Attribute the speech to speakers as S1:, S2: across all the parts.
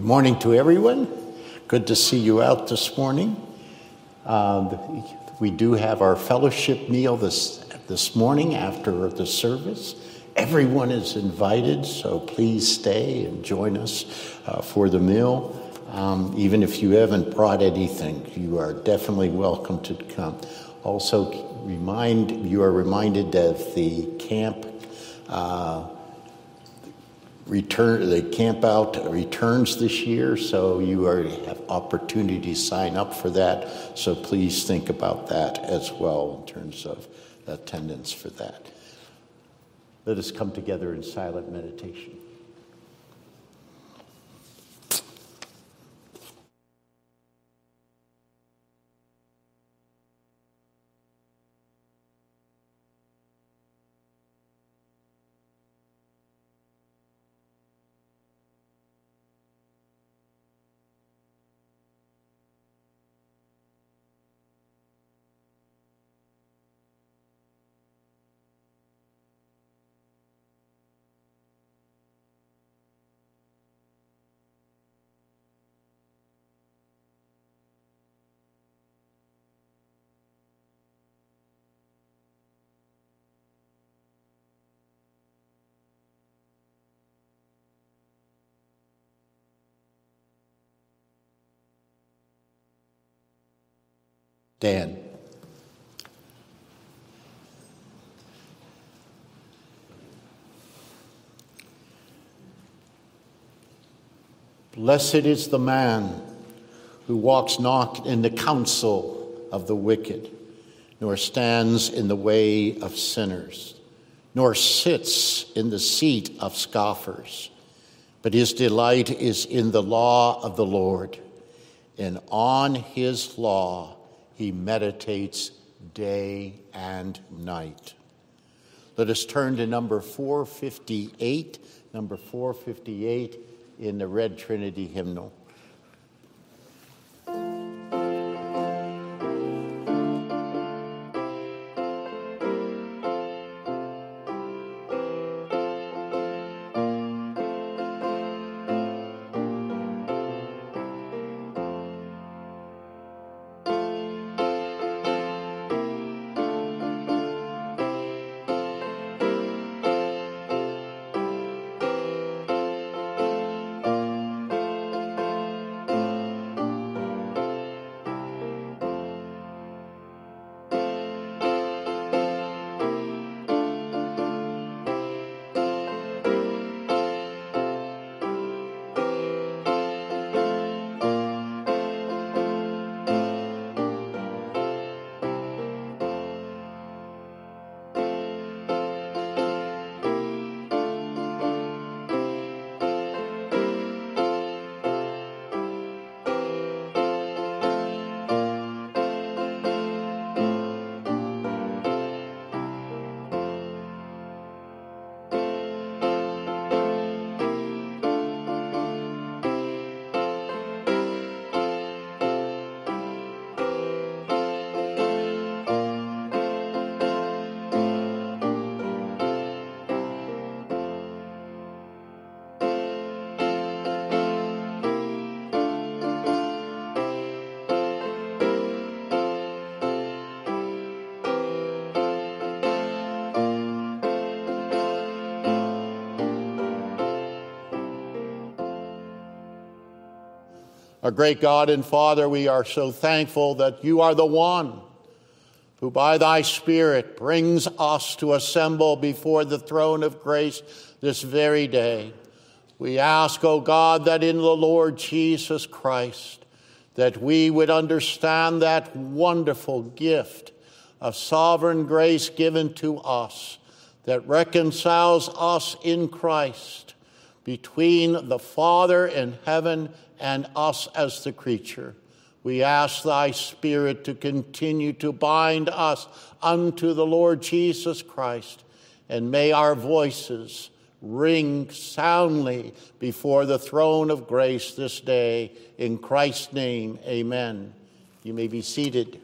S1: Good morning to everyone. Good to see you out this morning. Um, we do have our fellowship meal this, this morning after the service. Everyone is invited, so please stay and join us uh, for the meal. Um, even if you haven't brought anything, you are definitely welcome to come. Also, remind you are reminded of the camp. Uh, return the camp out returns this year so you already have opportunity to sign up for that. So please think about that as well in terms of attendance for that. Let us come together in silent meditation Dan. Blessed is the man who walks not in the counsel of the wicked, nor stands in the way of sinners, nor sits in the seat of scoffers, but his delight is in the law of the Lord, and on his law he meditates day and night. Let us turn to number 458, number 458 in the Red Trinity hymnal. Our great God and Father, we are so thankful that you are the one who by thy Spirit brings us to assemble before the throne of grace this very day. We ask, O God, that in the Lord Jesus Christ, that we would understand that wonderful gift of sovereign grace given to us that reconciles us in Christ between the Father in heaven and us as the creature. We ask thy Spirit to continue to bind us unto the Lord Jesus Christ, and may our voices ring soundly before the throne of grace this day. In Christ's name, amen. You may be seated.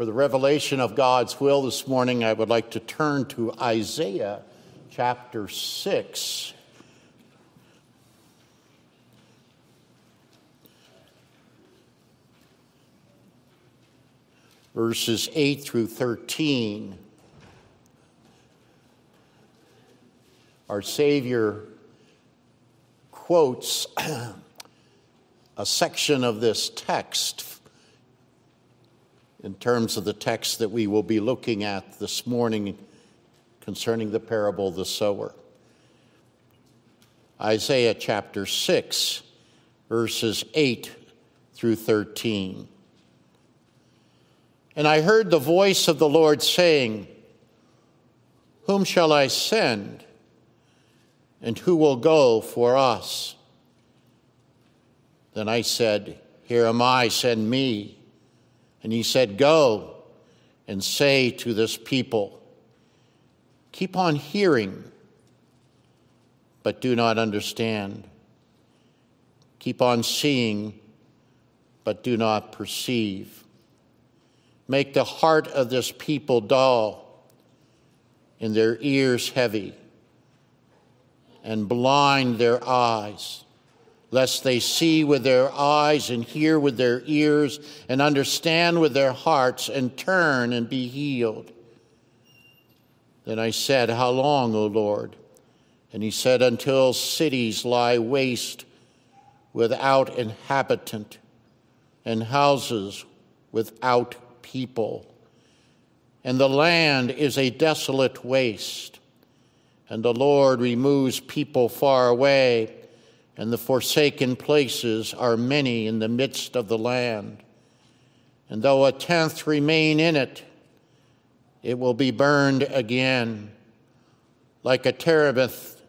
S1: For the revelation of God's will this morning, I would like to turn to Isaiah chapter 6. Verses 8 through 13. Our Savior quotes a section of this text in terms of the text that we will be looking at this morning concerning the parable of the sower. Isaiah chapter 6, verses 8 through 13. And I heard the voice of the Lord saying, Whom shall I send? And who will go for us? Then I said, Here am I, send me. And he said, Go and say to this people, Keep on hearing, but do not understand. Keep on seeing, but do not perceive. Make the heart of this people dull and their ears heavy, and blind their eyes lest they see with their eyes and hear with their ears and understand with their hearts and turn and be healed. Then I said, How long, O Lord? And he said, Until cities lie waste without inhabitant and houses without people. And the land is a desolate waste, and the Lord removes people far away and the forsaken places are many in the midst of the land. And though a tenth remain in it, it will be burned again, like a terebinth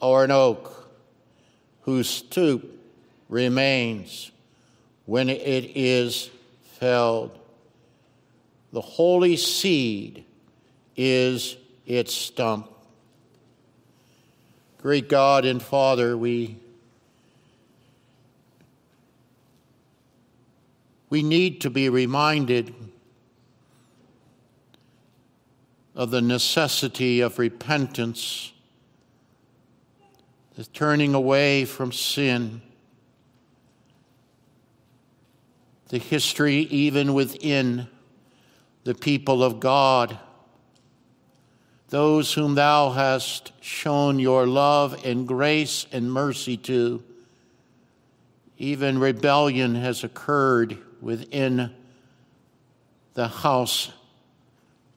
S1: or an oak, whose stoop remains when it is felled. The holy seed is its stump. Great God and Father, we we need to be reminded of the necessity of repentance, the turning away from sin, the history even within the people of God, those whom thou hast shown your love and grace and mercy to. Even rebellion has occurred within the house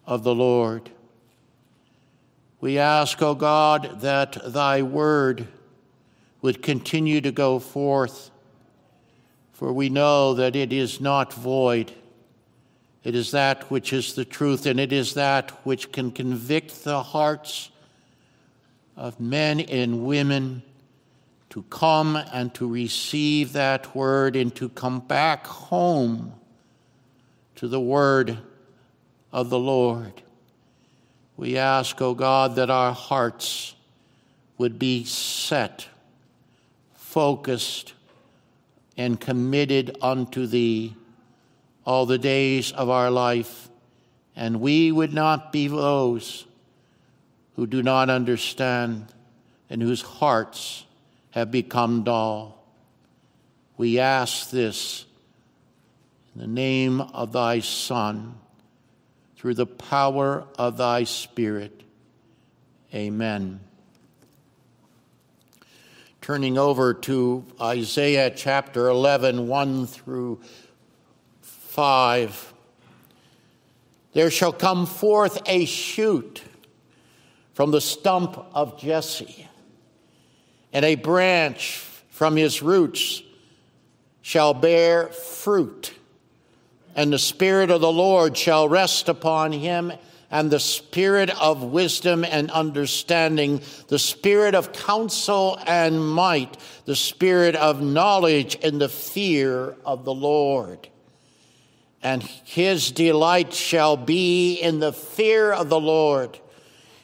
S1: of the Lord. We ask, O God, that thy word would continue to go forth, for we know that it is not void. It is that which is the truth, and it is that which can convict the hearts of men and women to come and to receive that word and to come back home to the word of the Lord. We ask, O oh God, that our hearts would be set, focused, and committed unto Thee all the days of our life, and we would not be those who do not understand and whose hearts have become dull. We ask this in the name of thy Son, through the power of thy Spirit. Amen. Turning over to Isaiah chapter 11, 1 through 5. There shall come forth a shoot from the stump of Jesse and a branch from his roots shall bear fruit. And the Spirit of the Lord shall rest upon him, and the Spirit of wisdom and understanding, the Spirit of counsel and might, the Spirit of knowledge and the fear of the Lord. And his delight shall be in the fear of the Lord.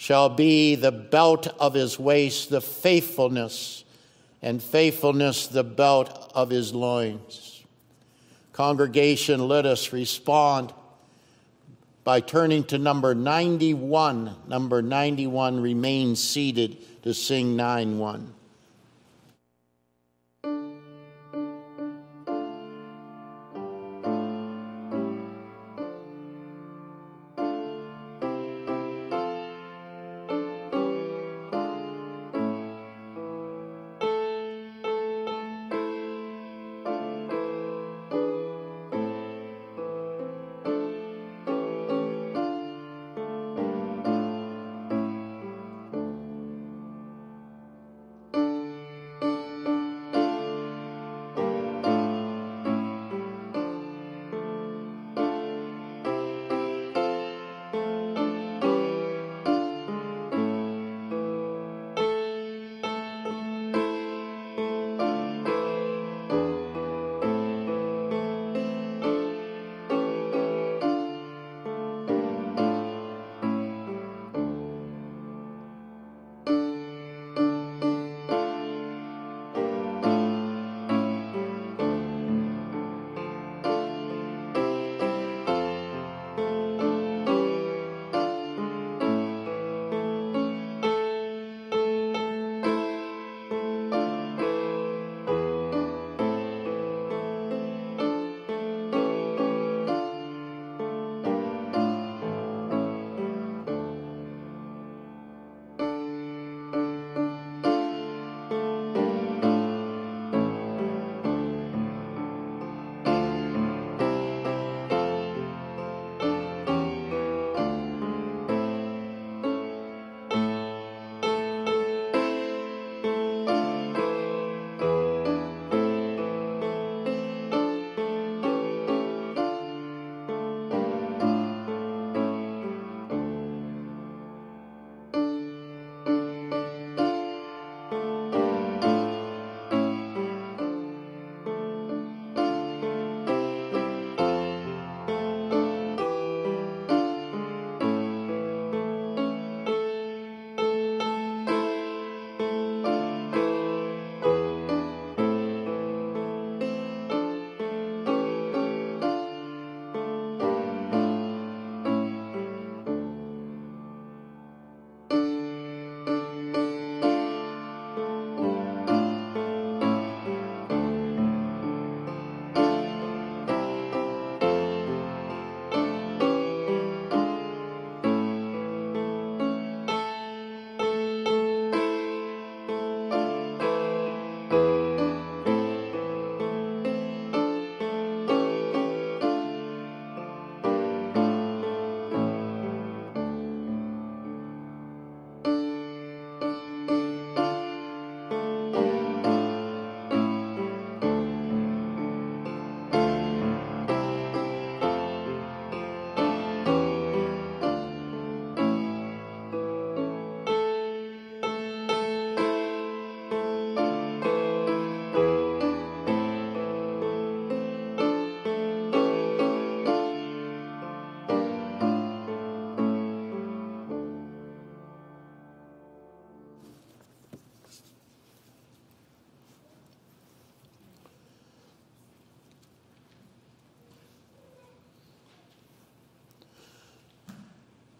S1: shall be the belt of his waist, the faithfulness, and faithfulness the belt of his loins. Congregation, let us respond by turning to number 91. Number 91 remains seated to sing 9 1.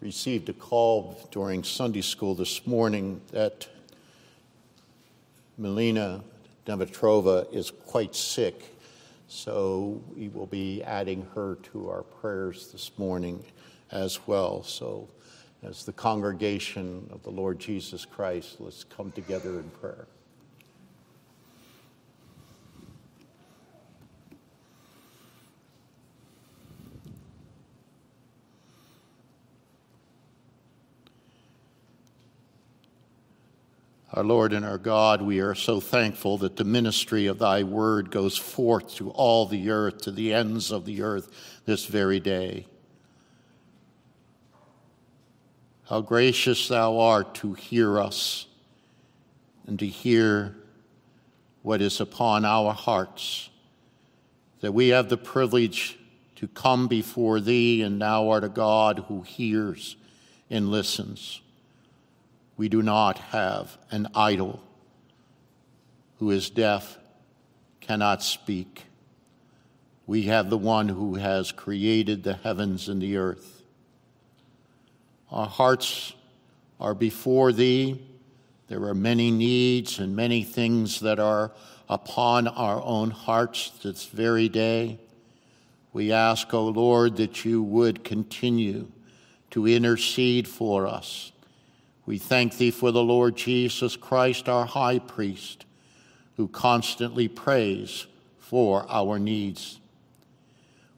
S1: Received a call during Sunday school this morning that Melina Demetrova is quite sick, so we will be adding her to our prayers this morning as well. So, as the congregation of the Lord Jesus Christ, let's come together in prayer. Our Lord and our God, we are so thankful that the ministry of thy word goes forth to all the earth, to the ends of the earth this very day. How gracious thou art to hear us and to hear what is upon our hearts, that we have the privilege to come before thee, and thou art a God who hears and listens. We do not have an idol who is deaf, cannot speak. We have the one who has created the heavens and the earth. Our hearts are before thee. There are many needs and many things that are upon our own hearts this very day. We ask, O oh Lord, that you would continue to intercede for us we thank thee for the Lord Jesus Christ, our high priest, who constantly prays for our needs.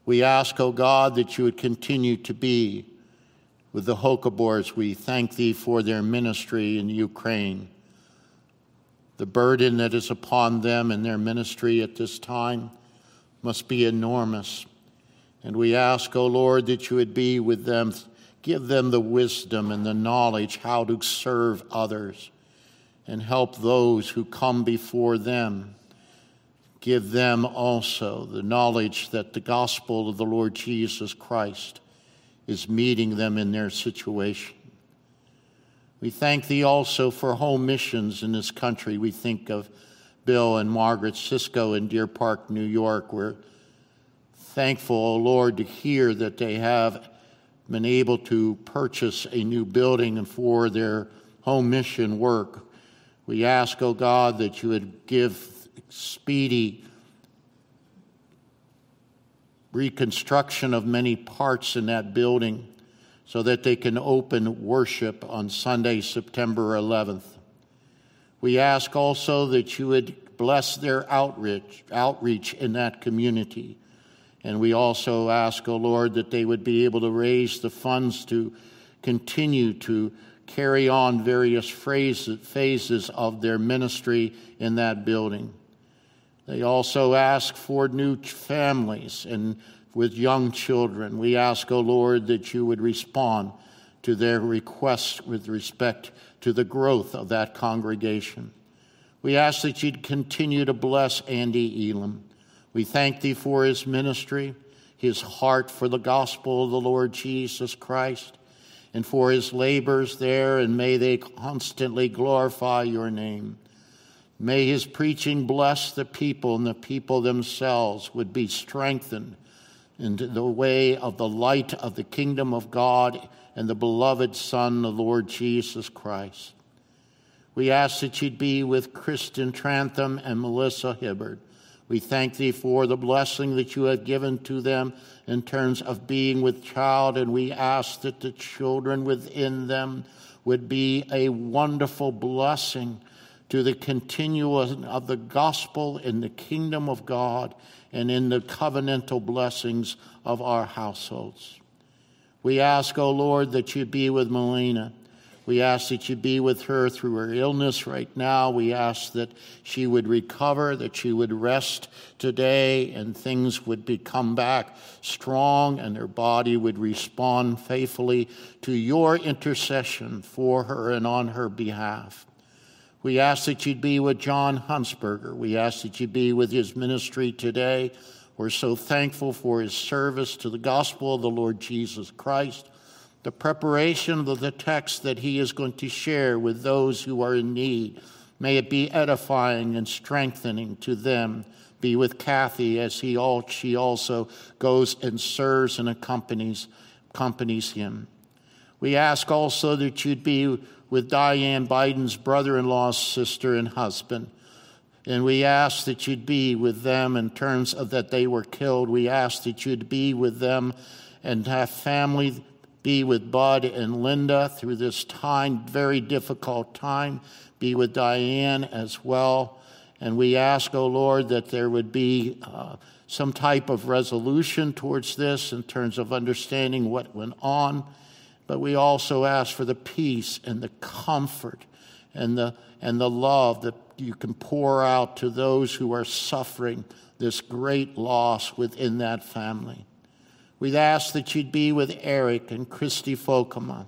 S1: We ask, O God, that you would continue to be with the Hokobors. We thank thee for their ministry in Ukraine. The burden that is upon them and their ministry at this time must be enormous. And we ask, O Lord, that you would be with them Give them the wisdom and the knowledge how to serve others and help those who come before them. Give them also the knowledge that the gospel of the Lord Jesus Christ is meeting them in their situation. We thank thee also for home missions in this country. We think of Bill and Margaret Cisco in Deer Park, New York. We're thankful, O oh Lord, to hear that they have been able to purchase a new building for their home mission work. We ask, O oh God, that you would give speedy reconstruction of many parts in that building so that they can open worship on Sunday, September 11th. We ask also that you would bless their outreach, outreach in that community and we also ask, O oh Lord, that they would be able to raise the funds to continue to carry on various phases of their ministry in that building. They also ask for new families and with young children. We ask, O oh Lord, that you would respond to their requests with respect to the growth of that congregation. We ask that you'd continue to bless Andy Elam. We thank thee for his ministry, his heart for the gospel of the Lord Jesus Christ, and for his labors there, and may they constantly glorify your name. May his preaching bless the people, and the people themselves would be strengthened into the way of the light of the kingdom of God and the beloved Son, the Lord Jesus Christ. We ask that you'd be with Kristen Trantham and Melissa Hibbard. We thank thee for the blessing that you have given to them in terms of being with child, and we ask that the children within them would be a wonderful blessing to the continuation of the gospel in the kingdom of God and in the covenantal blessings of our households. We ask, O oh Lord, that you be with Melina we ask that you be with her through her illness right now. We ask that she would recover, that she would rest today, and things would become back strong, and her body would respond faithfully to your intercession for her and on her behalf. We ask that you'd be with John Hunsberger. We ask that you be with his ministry today. We're so thankful for his service to the gospel of the Lord Jesus Christ the preparation of the text that he is going to share with those who are in need. May it be edifying and strengthening to them. Be with Kathy as he all, she also goes and serves and accompanies, accompanies him. We ask also that you'd be with Diane Biden's brother in law's sister and husband. And we ask that you'd be with them in terms of that they were killed. We ask that you'd be with them and have family be with Bud and Linda through this time, very difficult time. Be with Diane as well. And we ask, O oh Lord, that there would be uh, some type of resolution towards this in terms of understanding what went on. But we also ask for the peace and the comfort and the, and the love that you can pour out to those who are suffering this great loss within that family. We'd ask that you'd be with Eric and Christy Folkema.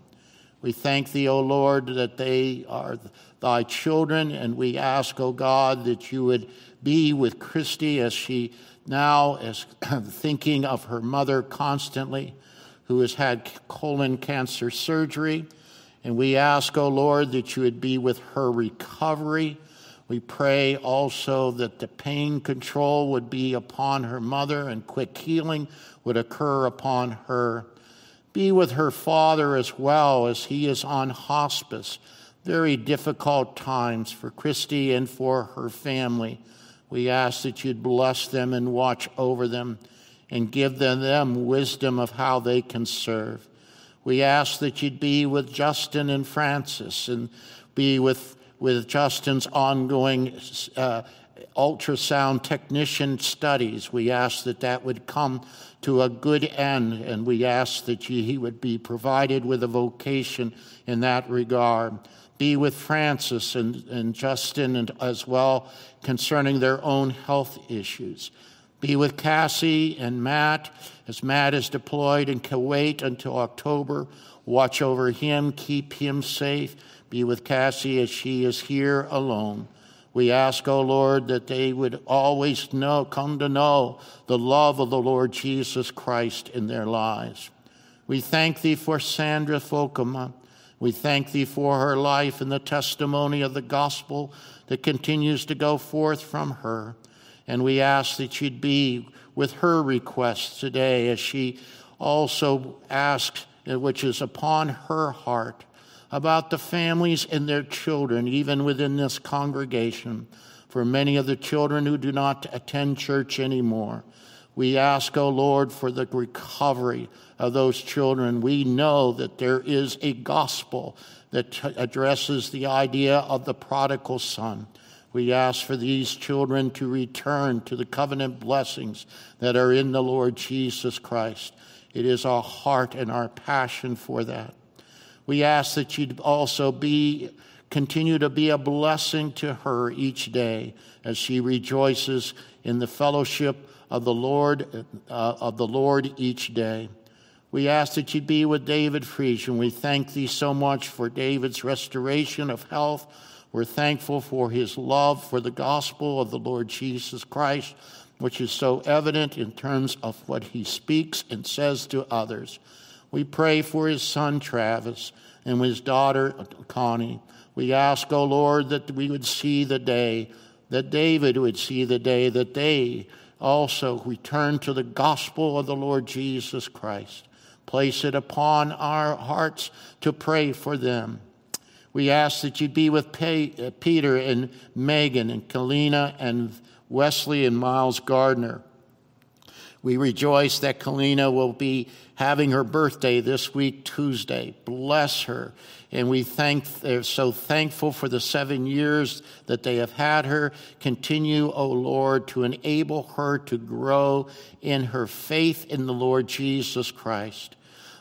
S1: We thank thee, O Lord, that they are thy children, and we ask, O God, that you would be with Christy as she now is thinking of her mother constantly, who has had colon cancer surgery. And we ask, O Lord, that you would be with her recovery. We pray also that the pain control would be upon her mother and quick healing would occur upon her. Be with her father as well as he is on hospice. Very difficult times for Christy and for her family. We ask that you'd bless them and watch over them and give them, them wisdom of how they can serve. We ask that you'd be with Justin and Francis and be with, with Justin's ongoing uh, ultrasound technician studies. We ask that that would come to a good end, and we ask that he would be provided with a vocation in that regard. Be with Francis and, and Justin and as well concerning their own health issues. Be with Cassie and Matt as Matt is deployed in Kuwait until October. Watch over him, keep him safe. Be with Cassie as she is here alone. We ask, O oh Lord, that they would always know, come to know the love of the Lord Jesus Christ in their lives. We thank thee for Sandra Folkema. We thank thee for her life and the testimony of the gospel that continues to go forth from her. And we ask that you'd be with her requests today as she also asks, which is upon her heart, about the families and their children, even within this congregation. For many of the children who do not attend church anymore, we ask, O oh Lord, for the recovery of those children. We know that there is a gospel that t- addresses the idea of the prodigal son. We ask for these children to return to the covenant blessings that are in the Lord Jesus Christ. It is our heart and our passion for that. We ask that you'd also be continue to be a blessing to her each day as she rejoices in the fellowship of the Lord uh, of the Lord each day. We ask that you be with David Friesian. We thank thee so much for David's restoration of health we're thankful for his love for the gospel of the Lord Jesus Christ, which is so evident in terms of what he speaks and says to others. We pray for his son Travis and his daughter Connie. We ask, O oh Lord, that we would see the day, that David would see the day, that they also return to the gospel of the Lord Jesus Christ. Place it upon our hearts to pray for them. We ask that you be with uh, Peter and Megan and Kalina and Wesley and Miles Gardner. We rejoice that Kalina will be having her birthday this week, Tuesday. Bless her. And we thank, they're so thankful for the seven years that they have had her. Continue, O oh Lord, to enable her to grow in her faith in the Lord Jesus Christ.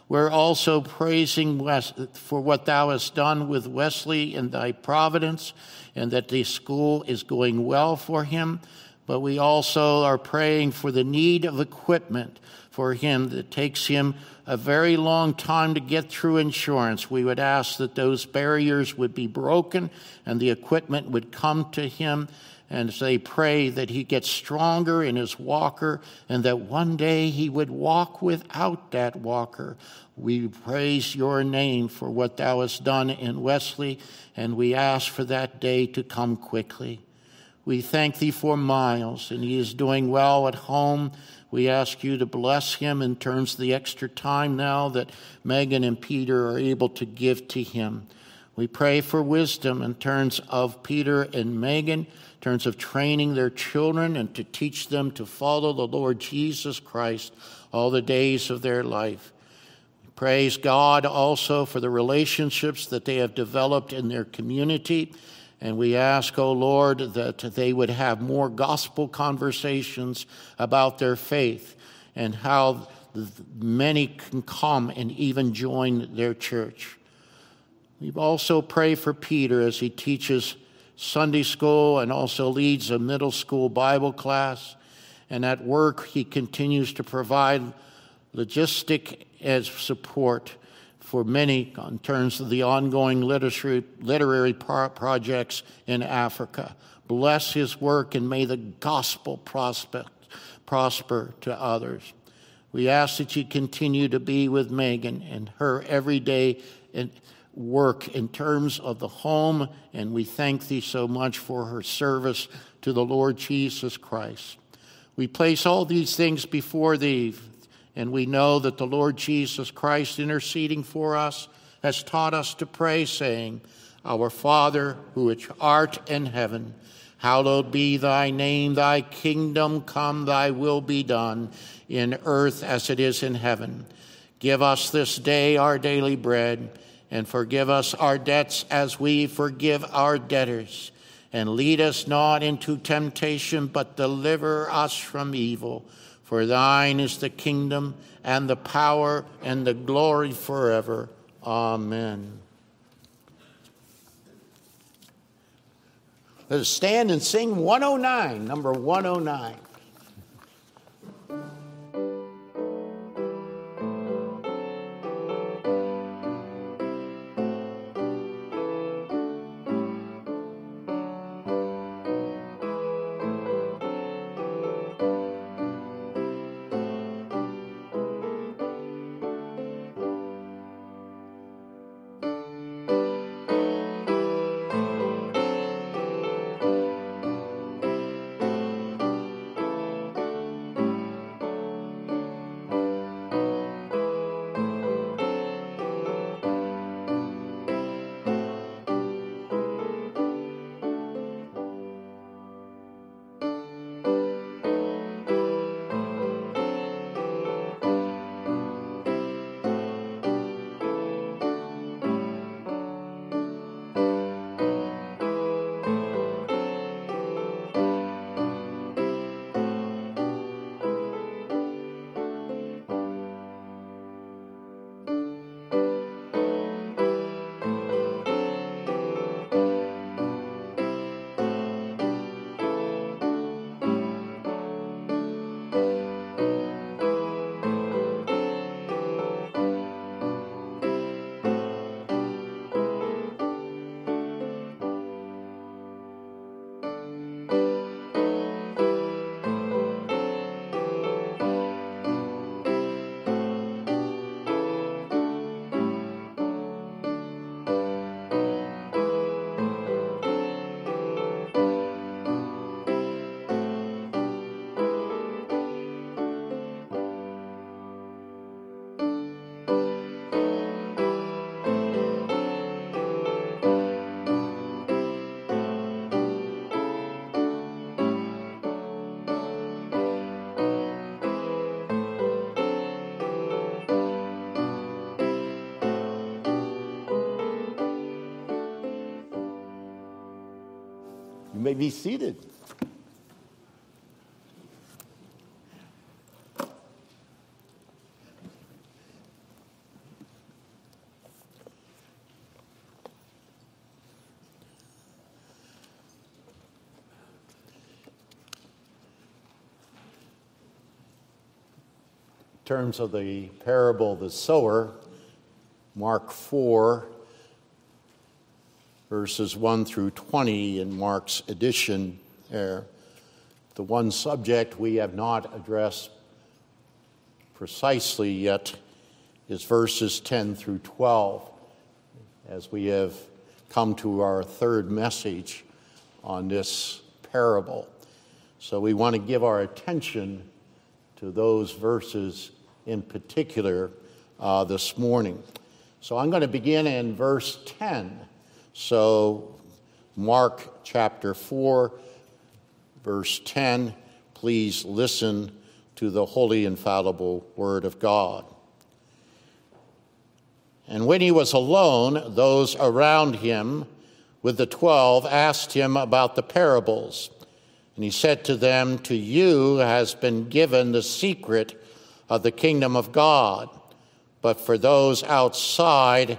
S1: We're also praising West for what thou hast done with Wesley in thy providence, and that the school is going well for him. But we also are praying for the need of equipment for him that takes him a very long time to get through insurance. We would ask that those barriers would be broken and the equipment would come to him and they pray that he gets stronger in his walker and that one day he would walk without that walker. We praise your name for what thou hast done in Wesley, and we ask for that day to come quickly. We thank thee for Miles, and he is doing well at home. We ask you to bless him in terms of the extra time now that Megan and Peter are able to give to him. We pray for wisdom in terms of Peter and Megan in terms of training their children and to teach them to follow the Lord Jesus Christ all the days of their life. Praise God also for the relationships that they have developed in their community. And we ask, O oh Lord, that they would have more gospel conversations about their faith and how many can come and even join their church. We also pray for Peter as he teaches Sunday school and also leads a middle school Bible class. And at work, he continues to provide logistic as support for many in terms of the ongoing literary, literary pro- projects in Africa. Bless his work and may the gospel prosper, prosper to others. We ask that you continue to be with Megan and her everyday work in terms of the home, and we thank thee so much for her service to the Lord Jesus Christ. We place all these things before thee, and we know that the Lord Jesus Christ, interceding for us, has taught us to pray, saying, Our Father, who art in heaven, hallowed be thy name, thy kingdom come, thy will be done, in earth as it is in heaven. Give us this day our daily bread, and forgive us our debts as we forgive our debtors and lead us not into temptation, but deliver us from evil. For thine is the kingdom and the power and the glory forever. Amen. Let us stand and sing 109, number 109. May be seated. Terms of the parable of the sower, Mark 4 verses 1 through 20 in Mark's edition there. The one subject we have not addressed precisely yet is verses 10 through 12, as we have come to our third message on this parable. So we want to give our attention to those verses in particular uh, this morning. So I'm going to begin in verse 10 so, Mark chapter 4, verse 10, please listen to the holy, infallible word of God. And when he was alone, those around him with the twelve asked him about the parables. And he said to them, To you has been given the secret of the kingdom of God, but for those outside,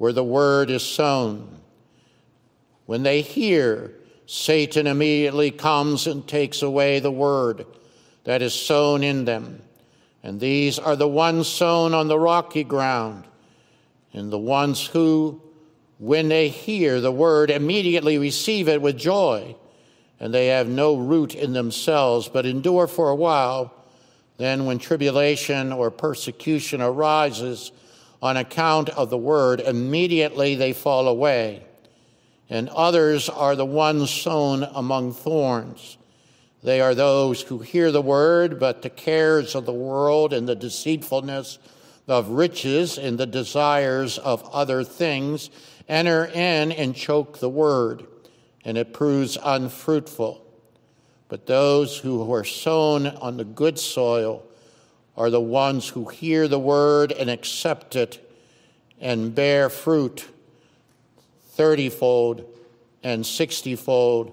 S1: where the word is sown. When they hear, Satan immediately comes and takes away the word that is sown in them. And these are the ones sown on the rocky ground, and the ones who, when they hear the word, immediately receive it with joy, and they have no root in themselves, but endure for a while. Then, when tribulation or persecution arises, on account of the word, immediately they fall away. And others are the ones sown among thorns. They are those who hear the word, but the cares of the world and the deceitfulness of riches and the desires of other things enter in and choke the word, and it proves unfruitful. But those who are sown on the good soil, are the ones who hear the word and accept it and bear fruit thirtyfold and sixtyfold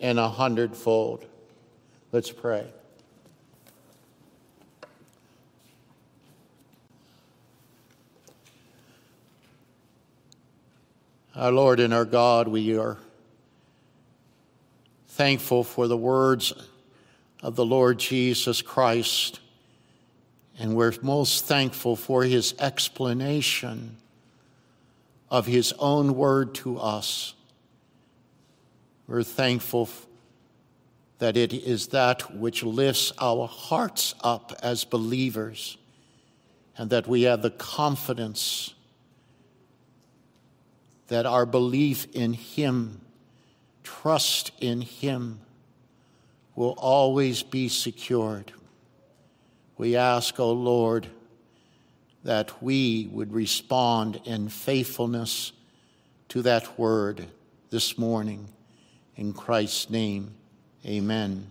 S1: and a hundredfold. Let's pray. Our Lord and our God, we are thankful for the words of the Lord Jesus Christ and we're most thankful for his explanation of his own word to us. We're thankful that it is that which lifts our hearts up as believers, and that we have the confidence that our belief in him, trust in him, will always be secured. We ask, O oh Lord, that we would respond in faithfulness to that word this morning. In Christ's name, amen.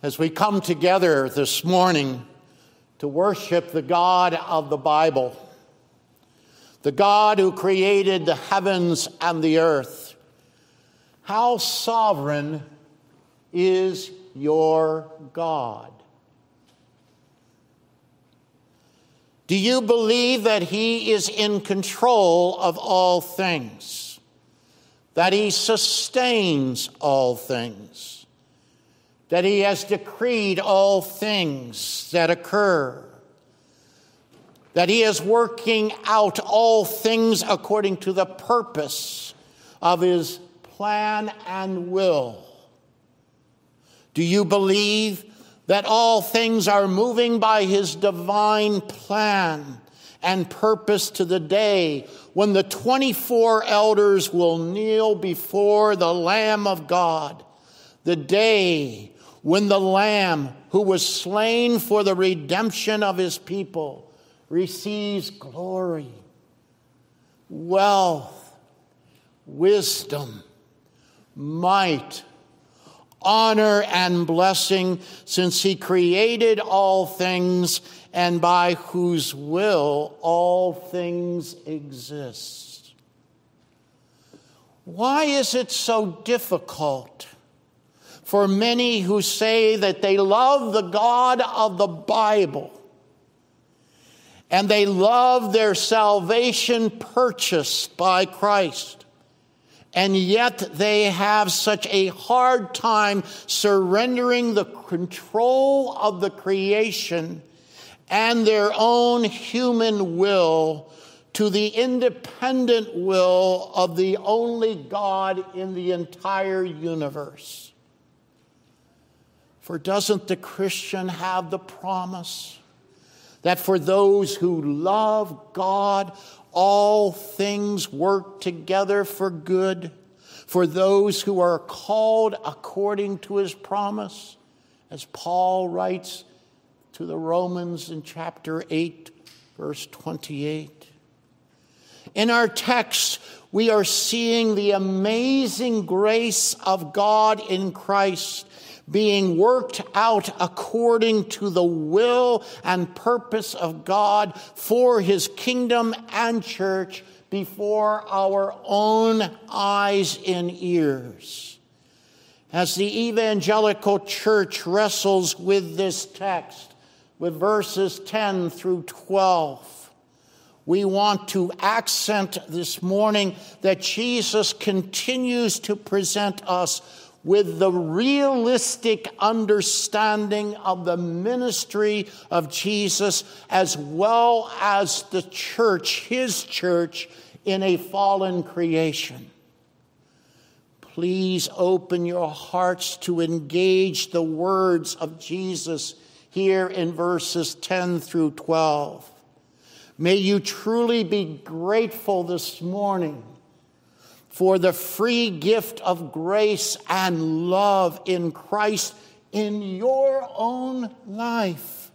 S1: As we come together this morning to worship the God of the Bible, the God who created the heavens and the earth, how sovereign is your God? Do you believe that He is in control of all things? That He sustains all things? That He has decreed all things that occur? That He is working out all things according to the purpose of His plan and will? Do you believe that all things are moving by his divine plan and purpose to the day when the 24 elders will kneel before the Lamb of God? The day when the Lamb who was slain for the redemption of his people receives glory, wealth, wisdom, might, honor and blessing, since he created all things and by whose will all things exist. Why is it so difficult for many who say that they love the God of the Bible and they love their salvation purchased by Christ? And yet they have such a hard time surrendering the control of the creation and their own human will to the independent will of the only God in the entire universe. For doesn't the Christian have the promise that for those who love God, all things work together for good for those who are called according to his promise, as Paul writes to the Romans in chapter 8, verse 28. In our text, we are seeing the amazing grace of God in Christ being worked out according to the will and purpose of God for his kingdom and church before our own eyes and ears. As the evangelical church wrestles with this text, with verses 10 through 12, we want to accent this morning that Jesus continues to present us with the realistic understanding of the ministry of Jesus as well as the church, his church, in a fallen creation. Please open your hearts to engage the words of Jesus here in verses 10 through 12. May you truly be grateful this morning for the free gift of grace and love in Christ in your own life.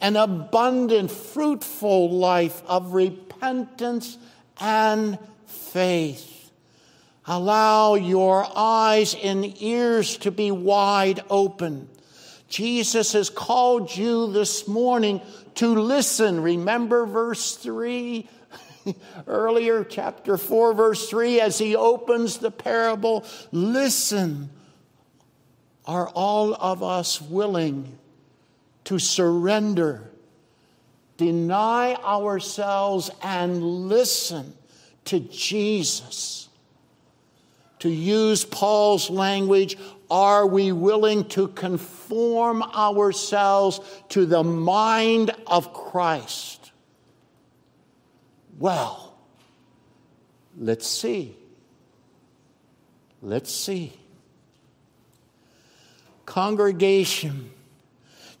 S1: An abundant, fruitful life of repentance and faith. Allow your eyes and ears to be wide open. Jesus has called you this morning to listen. Remember verse 3 earlier, chapter 4, verse 3, as he opens the parable, listen. Are all of us willing to surrender, deny ourselves, and listen to Jesus? To use Paul's language, are we willing to conform ourselves to the mind of Christ? Well, let's see. Let's see. Congregation,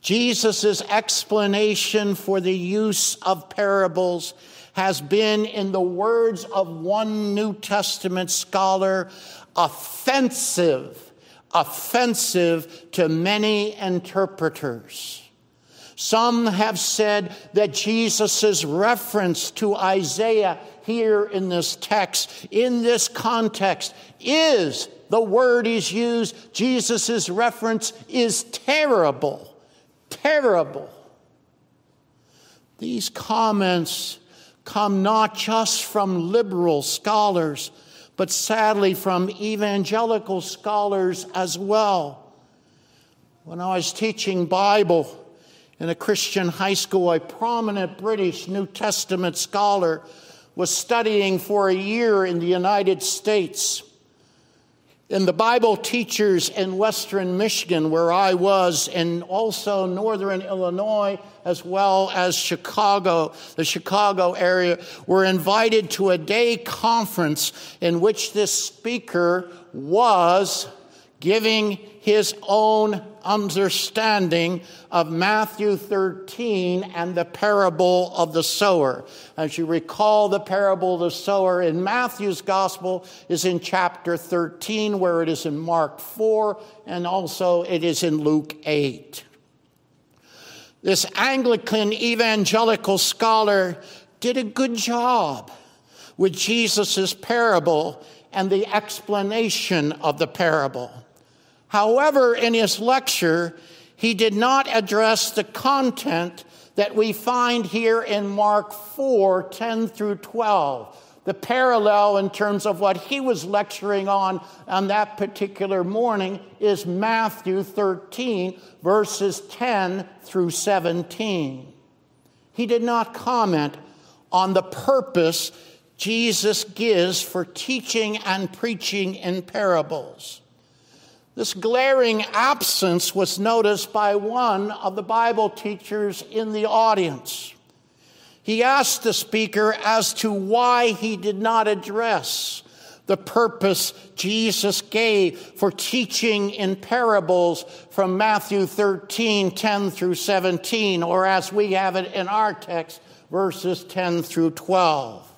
S1: Jesus' explanation for the use of parables has been, in the words of one New Testament scholar, offensive, offensive to many interpreters. Some have said that Jesus' reference to Isaiah here in this text, in this context, is the word is used. Jesus' reference is terrible. Terrible. These comments come not just from liberal scholars, but sadly from evangelical scholars as well. When I was teaching Bible, in a Christian high school, a prominent British New Testament scholar was studying for a year in the United States. And the Bible teachers in Western Michigan, where I was, and also Northern Illinois, as well as Chicago, the Chicago area, were invited to a day conference in which this speaker was giving his own understanding of Matthew 13 and the parable of the sower. As you recall, the parable of the sower in Matthew's gospel is in chapter 13, where it is in Mark 4, and also it is in Luke 8. This Anglican evangelical scholar did a good job with Jesus' parable and the explanation of the parable. However, in his lecture, he did not address the content that we find here in Mark 4 10 through 12. The parallel in terms of what he was lecturing on on that particular morning is Matthew 13, verses 10 through 17. He did not comment on the purpose Jesus gives for teaching and preaching in parables. This glaring absence was noticed by one of the Bible teachers in the audience. He asked the speaker as to why he did not address the purpose Jesus gave for teaching in parables from Matthew 13, 10 through 17, or as we have it in our text, verses 10 through 12.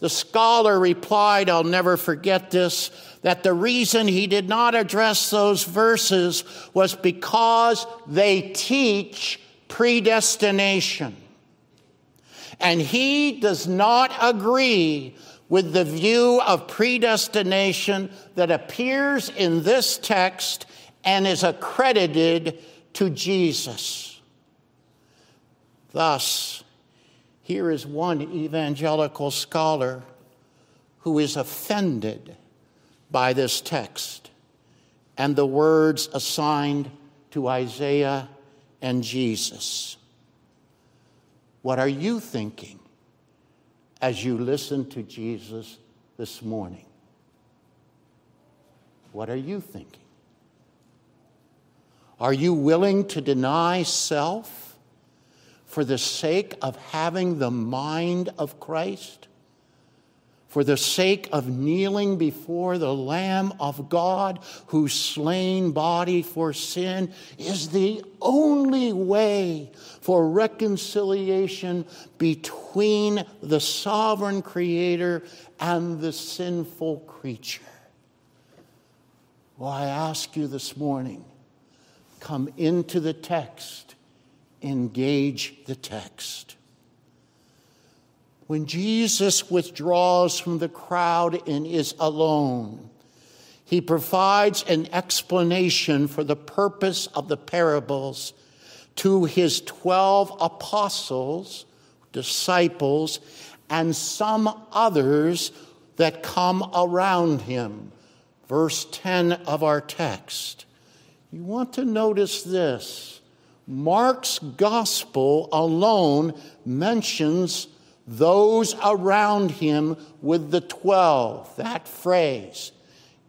S1: The scholar replied, I'll never forget this that the reason he did not address those verses was because they teach predestination. and he does not agree with the view of predestination that appears in this text and is accredited to Jesus. Thus, here is one evangelical scholar who is offended by this text and the words assigned to Isaiah and Jesus. What are you thinking as you listen to Jesus this morning? What are you thinking? Are you willing to deny self for the sake of having the mind of Christ? For the sake of kneeling before the Lamb of God, whose slain body for sin is the only way for reconciliation between the sovereign Creator and the sinful creature. Well, I ask you this morning come into the text, engage the text. When Jesus withdraws from the crowd and is alone, he provides an explanation for the purpose of the parables to his 12 apostles, disciples, and some others that come around him. Verse 10 of our text. You want to notice this. Mark's gospel alone mentions those around him with the 12, that phrase.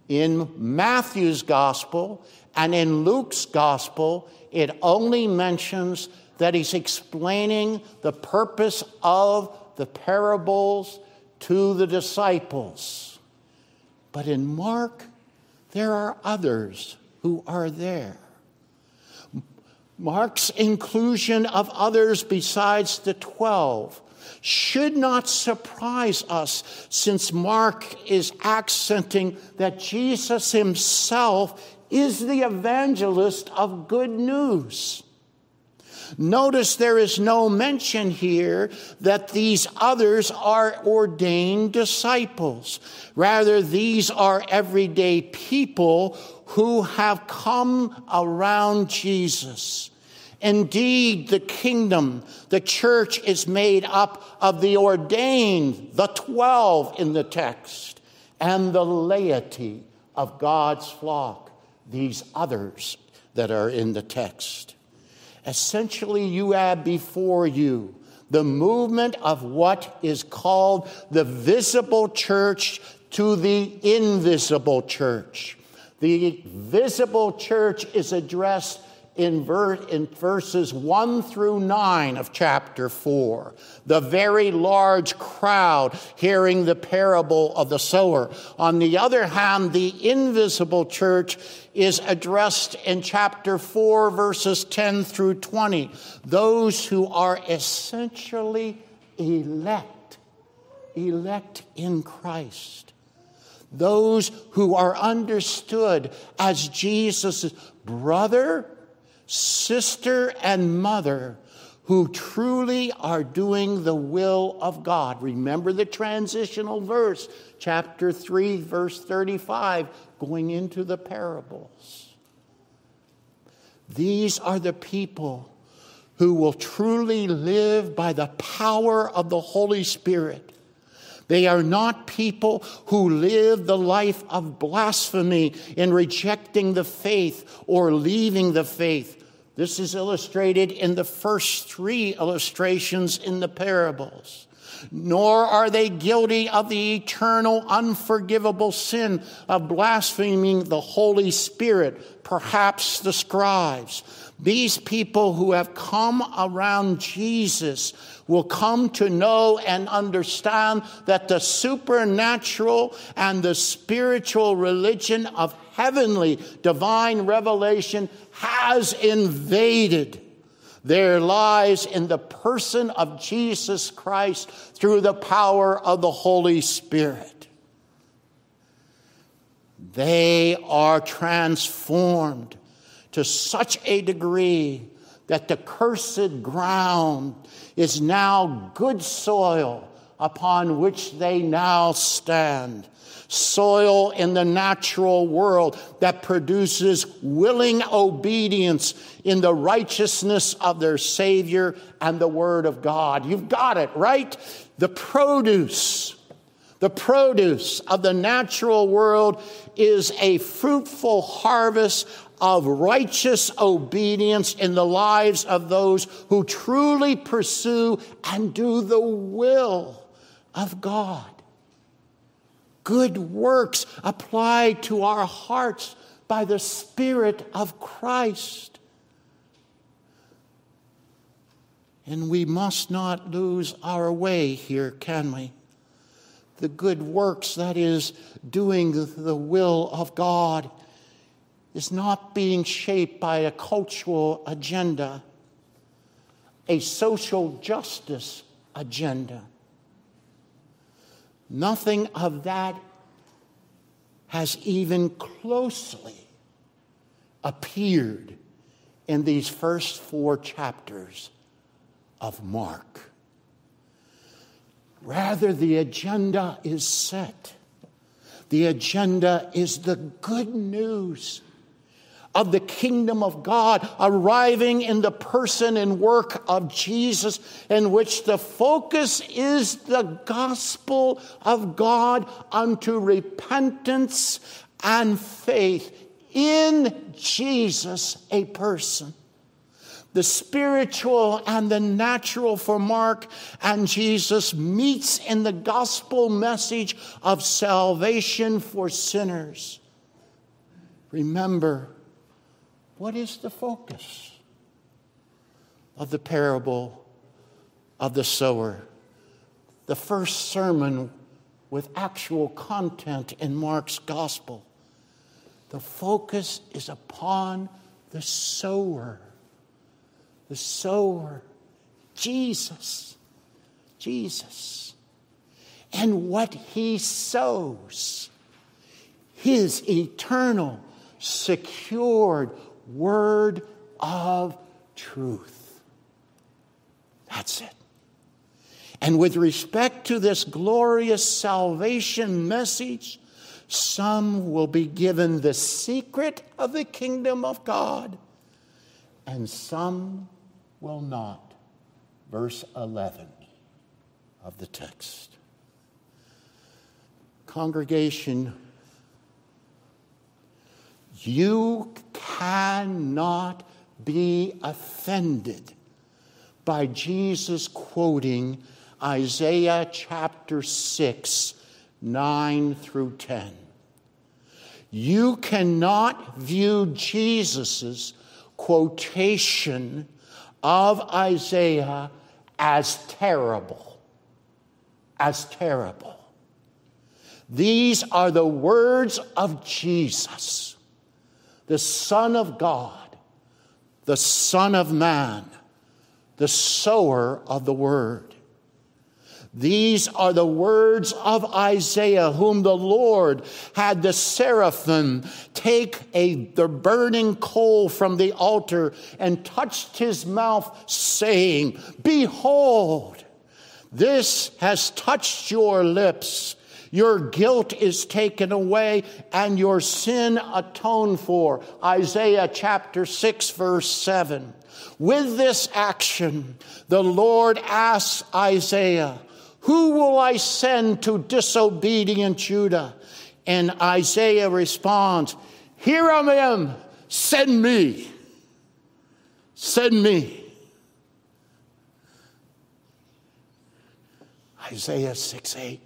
S1: In Matthew's gospel and in Luke's gospel, it only mentions that he's explaining the purpose of the parables to the disciples. But in Mark, there are others who are there. Mark's inclusion of others besides the 12 should not surprise us since Mark is accenting that Jesus himself is the evangelist of good news. Notice there is no mention here that these others are ordained disciples. Rather, these are everyday people who have come around Jesus. Indeed, the kingdom, the church is made up of the ordained, the 12 in the text, and the laity of God's flock, these others that are in the text. Essentially, you have before you the movement of what is called the visible church to the invisible church. The visible church is addressed in, ver- in verses 1 through 9 of chapter 4. The very large crowd hearing the parable of the sower. On the other hand, the invisible church is addressed in chapter 4, verses 10 through 20. Those who are essentially elect, elect in Christ those who are understood as Jesus' brother, sister, and mother who truly are doing the will of God. Remember the transitional verse, chapter 3, verse 35, going into the parables. These are the people who will truly live by the power of the Holy Spirit they are not people who live the life of blasphemy in rejecting the faith or leaving the faith. This is illustrated in the first three illustrations in the parables. Nor are they guilty of the eternal, unforgivable sin of blaspheming the Holy Spirit, perhaps the scribes. These people who have come around Jesus will come to know and understand that the supernatural and the spiritual religion of heavenly divine revelation has invaded their lives in the person of Jesus Christ through the power of the Holy Spirit. They are transformed to such a degree that the cursed ground is now good soil upon which they now stand. Soil in the natural world that produces willing obedience in the righteousness of their Savior and the Word of God. You've got it, right? The produce, the produce of the natural world is a fruitful harvest of righteous obedience in the lives of those who truly pursue and do the will of God. Good works applied to our hearts by the Spirit of Christ. And we must not lose our way here, can we? The good works, that is, doing the will of God is not being shaped by a cultural agenda, a social justice agenda. Nothing of that has even closely appeared in these first four chapters of Mark. Rather, the agenda is set. The agenda is the good news of the kingdom of God, arriving in the person and work of Jesus, in which the focus is the gospel of God unto repentance and faith in Jesus, a person. The spiritual and the natural for Mark and Jesus meets in the gospel message of salvation for sinners. Remember, what is the focus of the parable of the sower? The first sermon with actual content in Mark's gospel. The focus is upon the sower. The sower, Jesus. Jesus. And what he sows, his eternal, secured, word of truth. That's it. And with respect to this glorious salvation message, some will be given the secret of the kingdom of God, and some will not. Verse 11 of the text. Congregation, you cannot be offended by Jesus quoting Isaiah chapter 6, 9 through 10. You cannot view Jesus' quotation of Isaiah as terrible. As terrible. These are the words of Jesus the Son of God, the Son of Man, the sower of the Word. These are the words of Isaiah, whom the Lord had the seraphim take a, the burning coal from the altar and touched his mouth, saying, Behold, this has touched your lips. Your guilt is taken away and your sin atoned for. Isaiah chapter 6, verse 7. With this action, the Lord asks Isaiah, Who will I send to disobedient Judah? And Isaiah responds, Here I am, send me. Send me. Isaiah 6 8.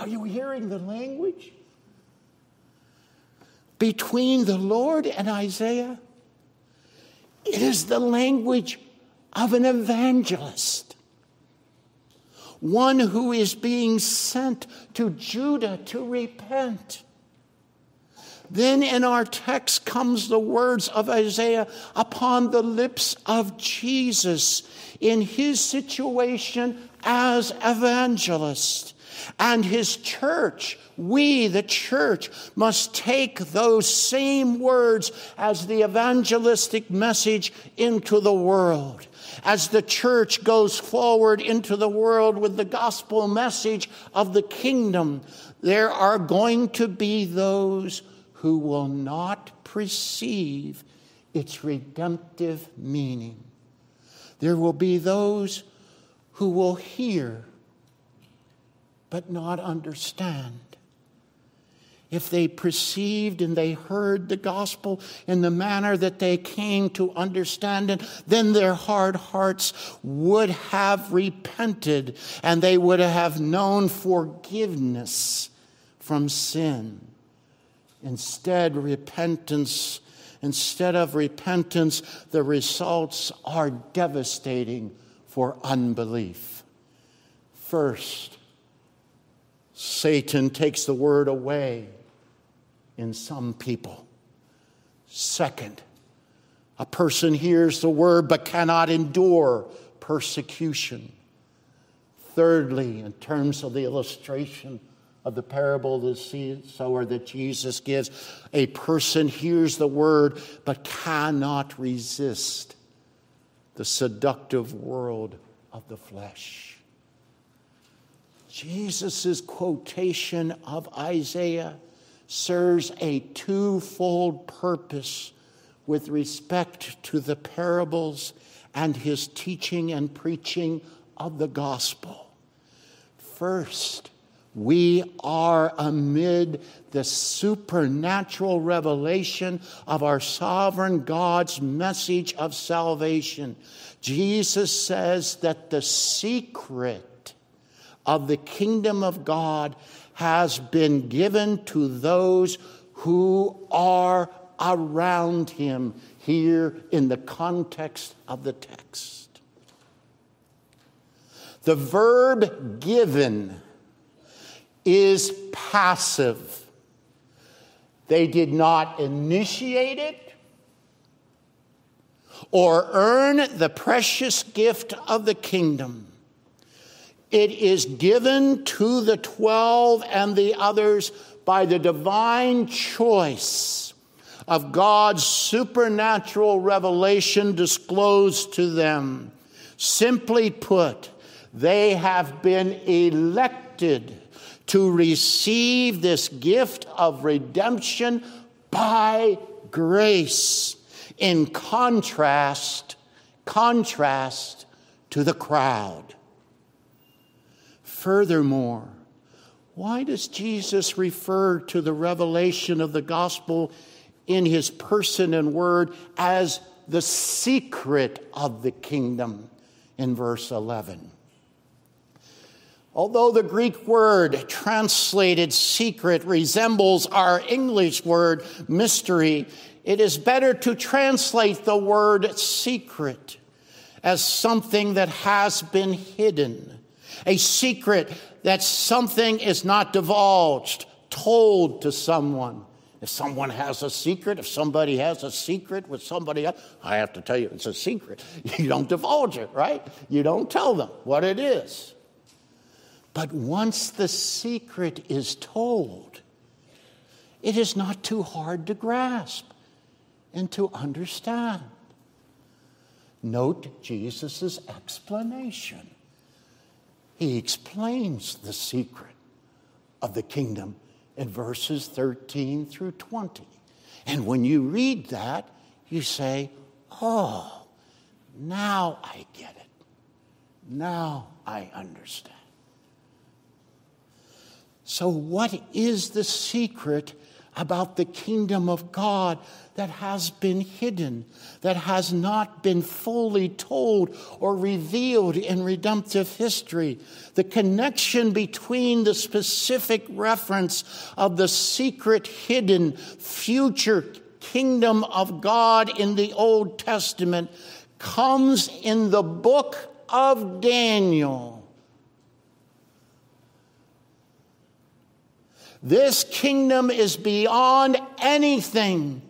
S1: Are you hearing the language? Between the Lord and Isaiah, it is the language of an evangelist, one who is being sent to Judah to repent. Then in our text comes the words of Isaiah upon the lips of Jesus in his situation as evangelist and his church we, the church, must take those same words as the evangelistic message into the world. As the church goes forward into the world with the gospel message of the kingdom, there are going to be those who will not perceive its redemptive meaning. There will be those who will hear but not understand. If they perceived and they heard the gospel in the manner that they came to understand it, then their hard hearts would have repented and they would have known forgiveness from sin. Instead, repentance, instead of repentance, the results are devastating for unbelief. First, Satan takes the word away in some people. Second, a person hears the word but cannot endure persecution. Thirdly, in terms of the illustration of the parable of the sower that Jesus gives, a person hears the word but cannot resist the seductive world of the flesh. Jesus' quotation of Isaiah serves a twofold purpose with respect to the parables and his teaching and preaching of the gospel. First, we are amid the supernatural revelation of our sovereign God's message of salvation. Jesus says that the secret of the kingdom of God has been given to those who are around him here in the context of the text. The verb given is passive. They did not initiate it or earn the precious gift of the kingdom. It is given to the 12 and the others by the divine choice of God's supernatural revelation disclosed to them. Simply put, they have been elected to receive this gift of redemption by grace in contrast contrast to the crowd Furthermore, why does Jesus refer to the revelation of the gospel in his person and word as the secret of the kingdom in verse 11? Although the Greek word translated secret resembles our English word mystery, it is better to translate the word secret as something that has been hidden a secret that something is not divulged, told to someone. If someone has a secret, if somebody has a secret with somebody else, I have to tell you it's a secret. You don't divulge it, right? You don't tell them what it is. But once the secret is told, it is not too hard to grasp and to understand. Note Jesus' explanation he explains the secret of the kingdom in verses 13 through 20. And when you read that, you say, Oh, now I get it. Now I understand. So, what is the secret about the kingdom of God that has been hidden, that has not been fully told or revealed in redemptive history. The connection between the specific reference of the secret, hidden, future kingdom of God in the Old Testament comes in the book of Daniel. This kingdom is beyond anything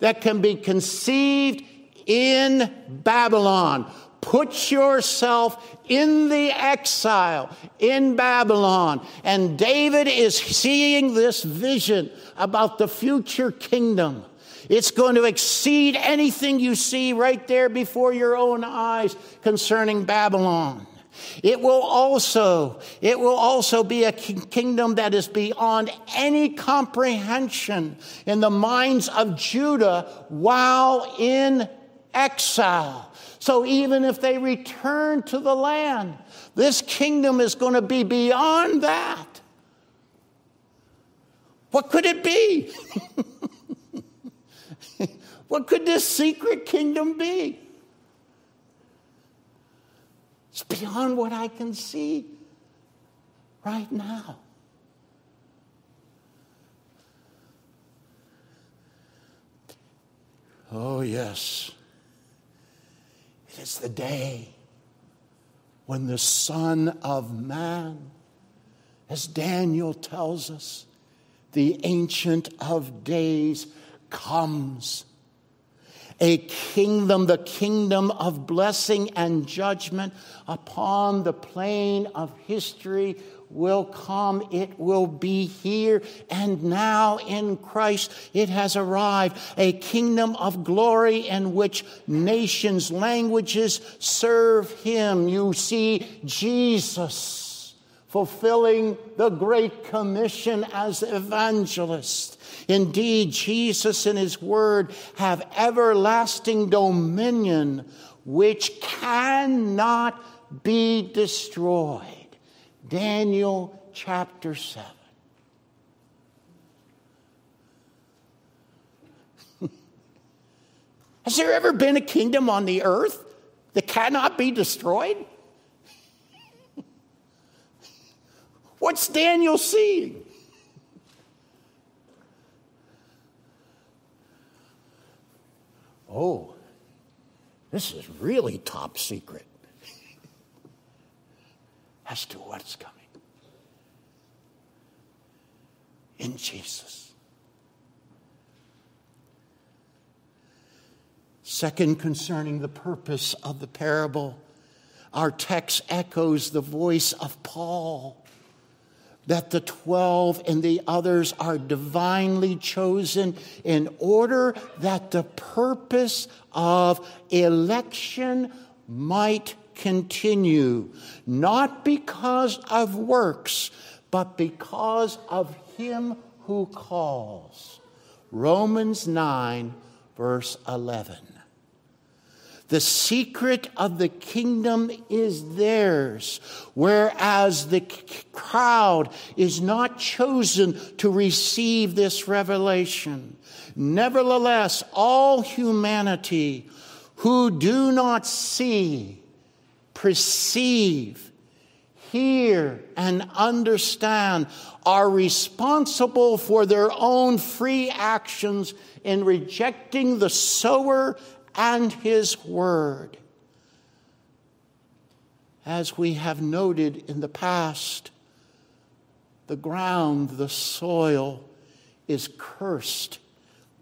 S1: that can be conceived in Babylon. Put yourself in the exile in Babylon. And David is seeing this vision about the future kingdom. It's going to exceed anything you see right there before your own eyes concerning Babylon. It will also, it will also be a kingdom that is beyond any comprehension in the minds of Judah while in exile. So even if they return to the land, this kingdom is going to be beyond that. What could it be? what could this secret kingdom be? It's beyond what I can see right now. Oh, yes. It is the day when the Son of Man, as Daniel tells us, the Ancient of Days comes a kingdom, the kingdom of blessing and judgment upon the plane of history will come. It will be here and now in Christ. It has arrived. A kingdom of glory in which nations, languages serve Him. You see Jesus fulfilling the Great Commission as evangelist. Indeed, Jesus and his word have everlasting dominion which cannot be destroyed. Daniel chapter 7. Has there ever been a kingdom on the earth that cannot be destroyed? What's Daniel seeing? Oh, this is really top secret. As to what's coming. In Jesus. Second, concerning the purpose of the parable, our text echoes the voice of Paul that the 12 and the others are divinely chosen in order that the purpose of election might continue, not because of works, but because of him who calls. Romans 9, verse 11. The secret of the kingdom is theirs, whereas the crowd is not chosen to receive this revelation. Nevertheless, all humanity who do not see, perceive, hear, and understand are responsible for their own free actions in rejecting the sower and His Word. As we have noted in the past, the ground, the soil is cursed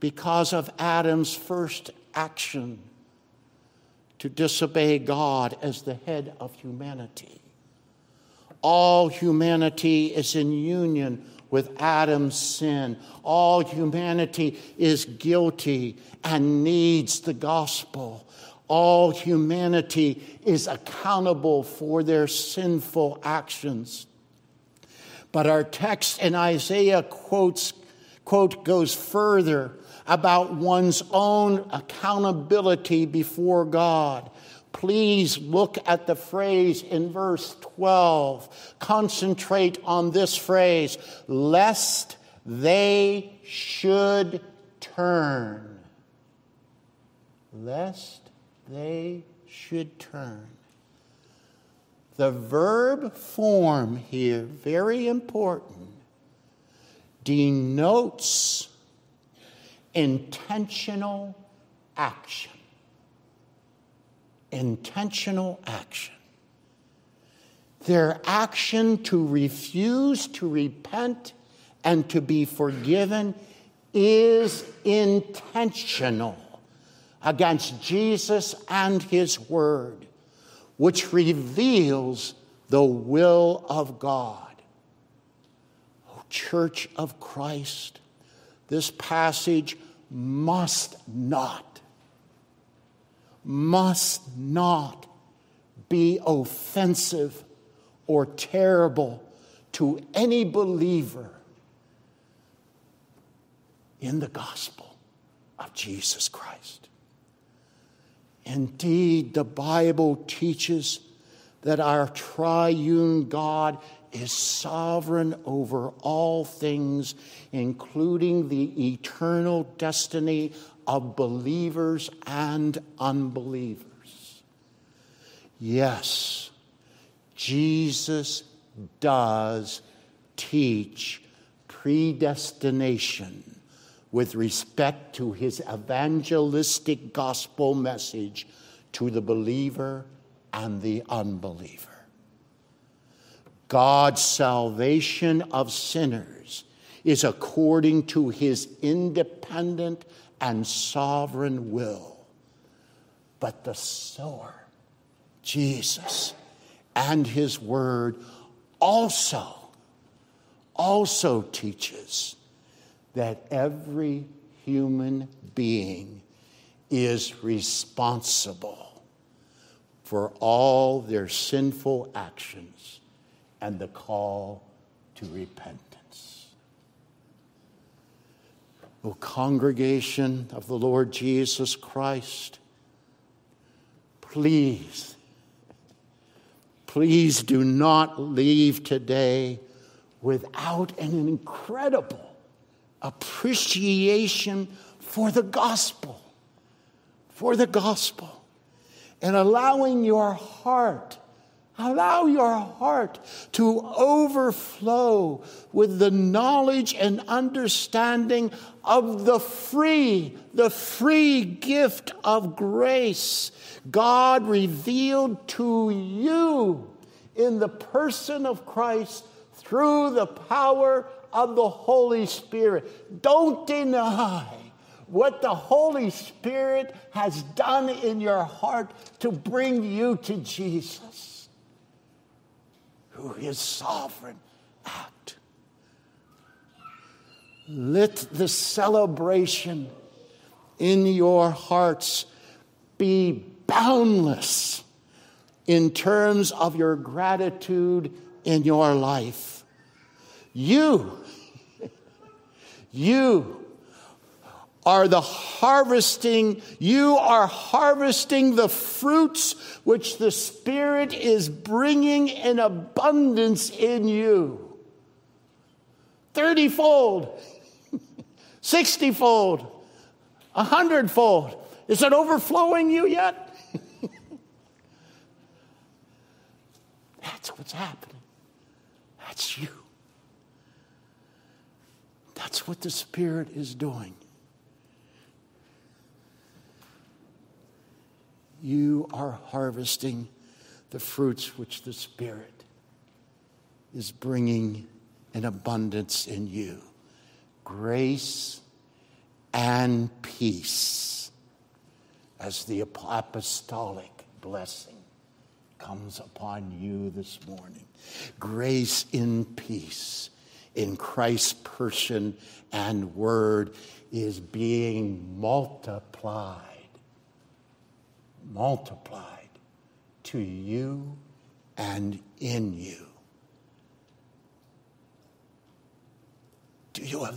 S1: because of Adam's first action to disobey God as the head of humanity. All humanity is in union with Adam's sin. All humanity is guilty and needs the gospel. All humanity is accountable for their sinful actions. But our text in Isaiah quotes, quote goes further about one's own accountability before God. Please look at the phrase in verse 12. Concentrate on this phrase, lest they should turn. Lest they should turn. The verb form here, very important, denotes intentional action intentional action. Their action to refuse to repent and to be forgiven is intentional against Jesus and his word. which reveals the will of God. Oh, Church of Christ, this passage must not, must not be offensive or terrible to any believer in the gospel of Jesus Christ. Indeed, the Bible teaches that our triune God is sovereign over all things, including the eternal destiny of believers and unbelievers. Yes, Jesus does teach predestination with respect to his evangelistic gospel message to the believer and the unbeliever. God's salvation of sinners is according to his independent and sovereign will. But the sower, Jesus, and his word also, also teaches that every human being is responsible for all their sinful actions and the call to repentance. O congregation of the Lord Jesus Christ, please, please do not leave today without an incredible appreciation for the gospel, for the gospel, and allowing your heart Allow your heart to overflow with the knowledge and understanding of the free, the free gift of grace God revealed to you in the person of Christ through the power of the Holy Spirit. Don't deny what the Holy Spirit has done in your heart to bring you to Jesus through his sovereign act. Let the celebration in your hearts be boundless in terms of your gratitude in your life. You, you are the harvesting, you are harvesting the fruits which the Spirit is bringing in abundance in you. 30 fold, 60 fold, 100 fold. Is it overflowing you yet? That's what's happening. That's you. That's what the Spirit is doing. You are harvesting the fruits which the Spirit is bringing in abundance in you grace and peace as the apostolic blessing comes upon you this morning. Grace in peace in Christ's person and word is being multiplied multiplied to you and in you. Do you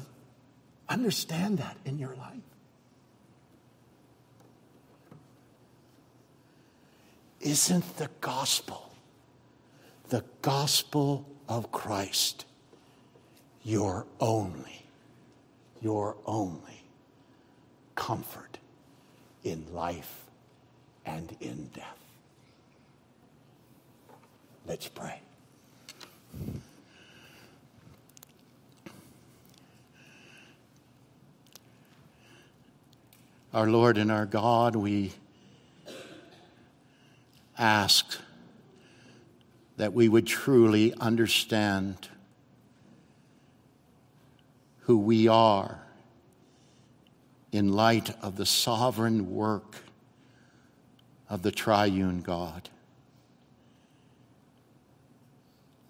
S1: understand that in your life? Isn't the gospel, the gospel of Christ, your only, your only comfort in life and in death. Let's pray. Our Lord and our God, we ask that we would truly understand who we are in light of the sovereign work of the triune God.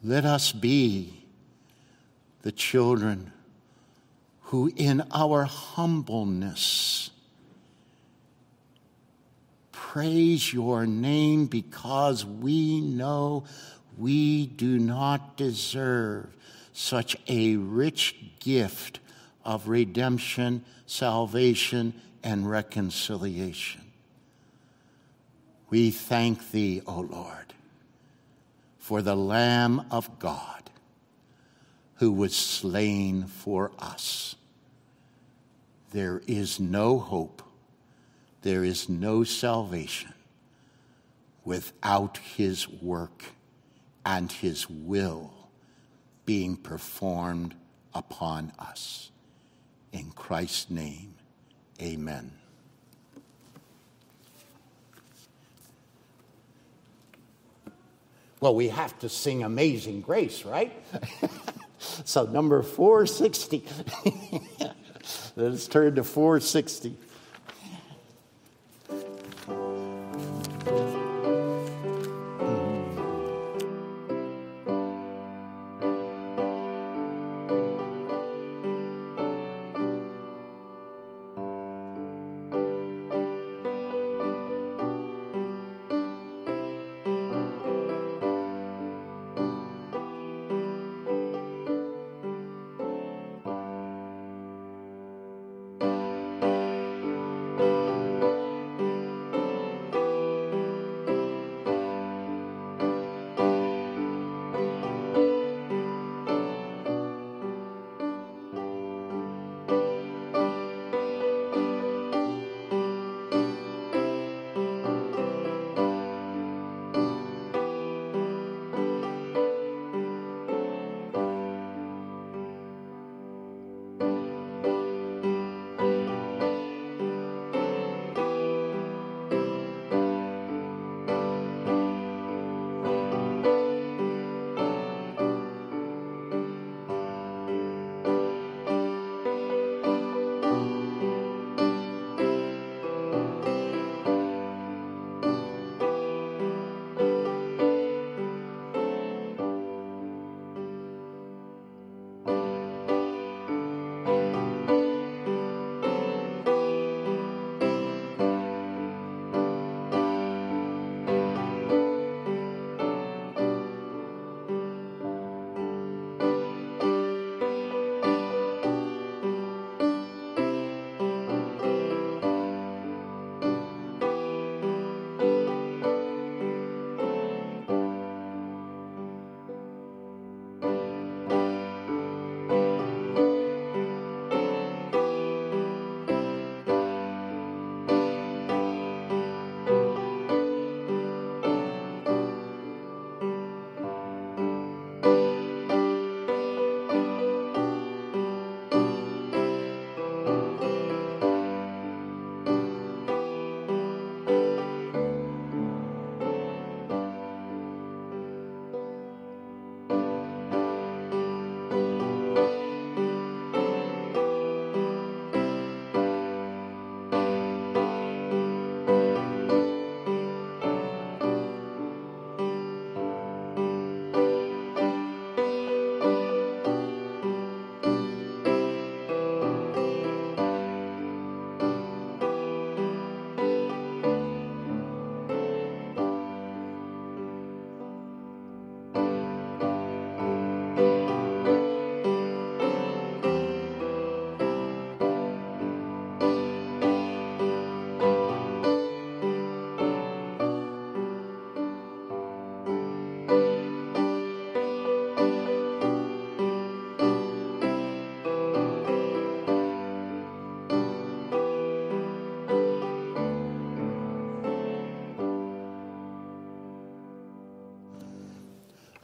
S1: Let us be the children who, in our humbleness, praise your name because we know we do not deserve such a rich gift of redemption, salvation, and reconciliation. We thank thee, O Lord, for the Lamb of God who was slain for us. There is no hope, there is no salvation without his work and his will being performed upon us. In Christ's name, amen. Well, we have to sing Amazing Grace, right? so, number 460. Let's turn to 460.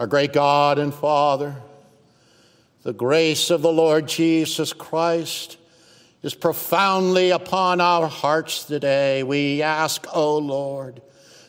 S1: Our great God and Father, the grace of the Lord Jesus Christ is profoundly upon our hearts today. We ask, O oh Lord,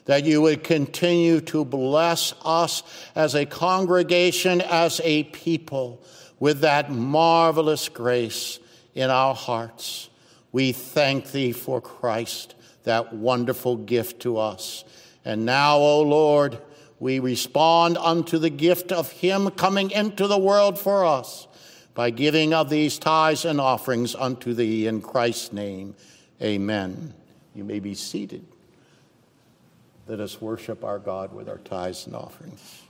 S1: that you would continue to bless us as a congregation, as a people, with that marvelous grace in our hearts. We thank thee for Christ, that wonderful gift to us. And now, O oh Lord, we respond unto the gift of Him coming into the world for us by giving of these tithes and offerings unto Thee in Christ's name. Amen. You may be seated. Let us worship our God with our tithes and offerings.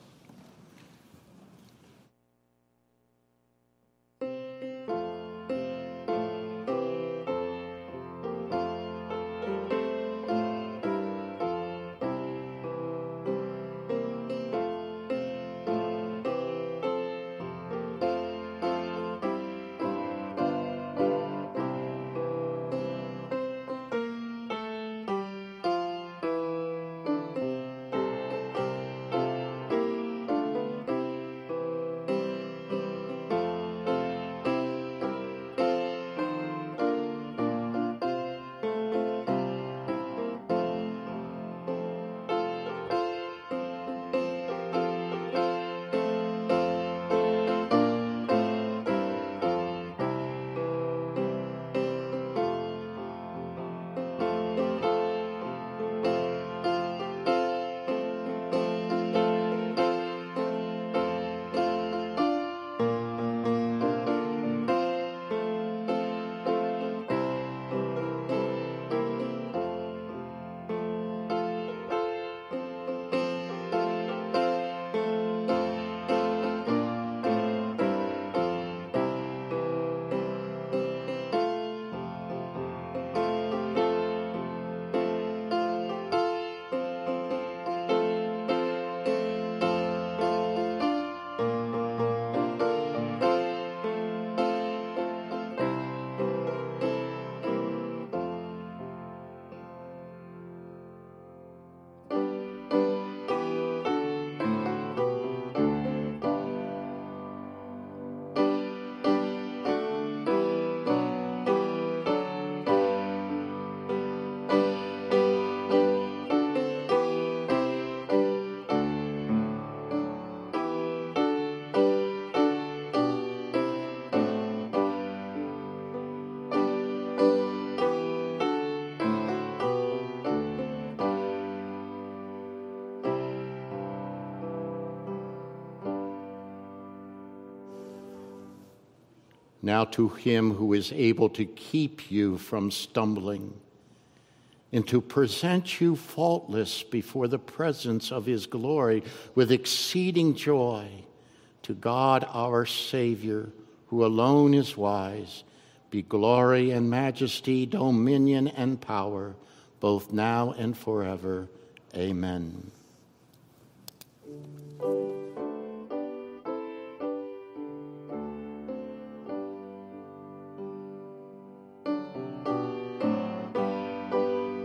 S1: Now to him who is able to keep you from stumbling and to present you faultless before the presence of his glory with exceeding joy, to God our Savior, who alone is wise, be glory and majesty, dominion and power, both now and forever. Amen.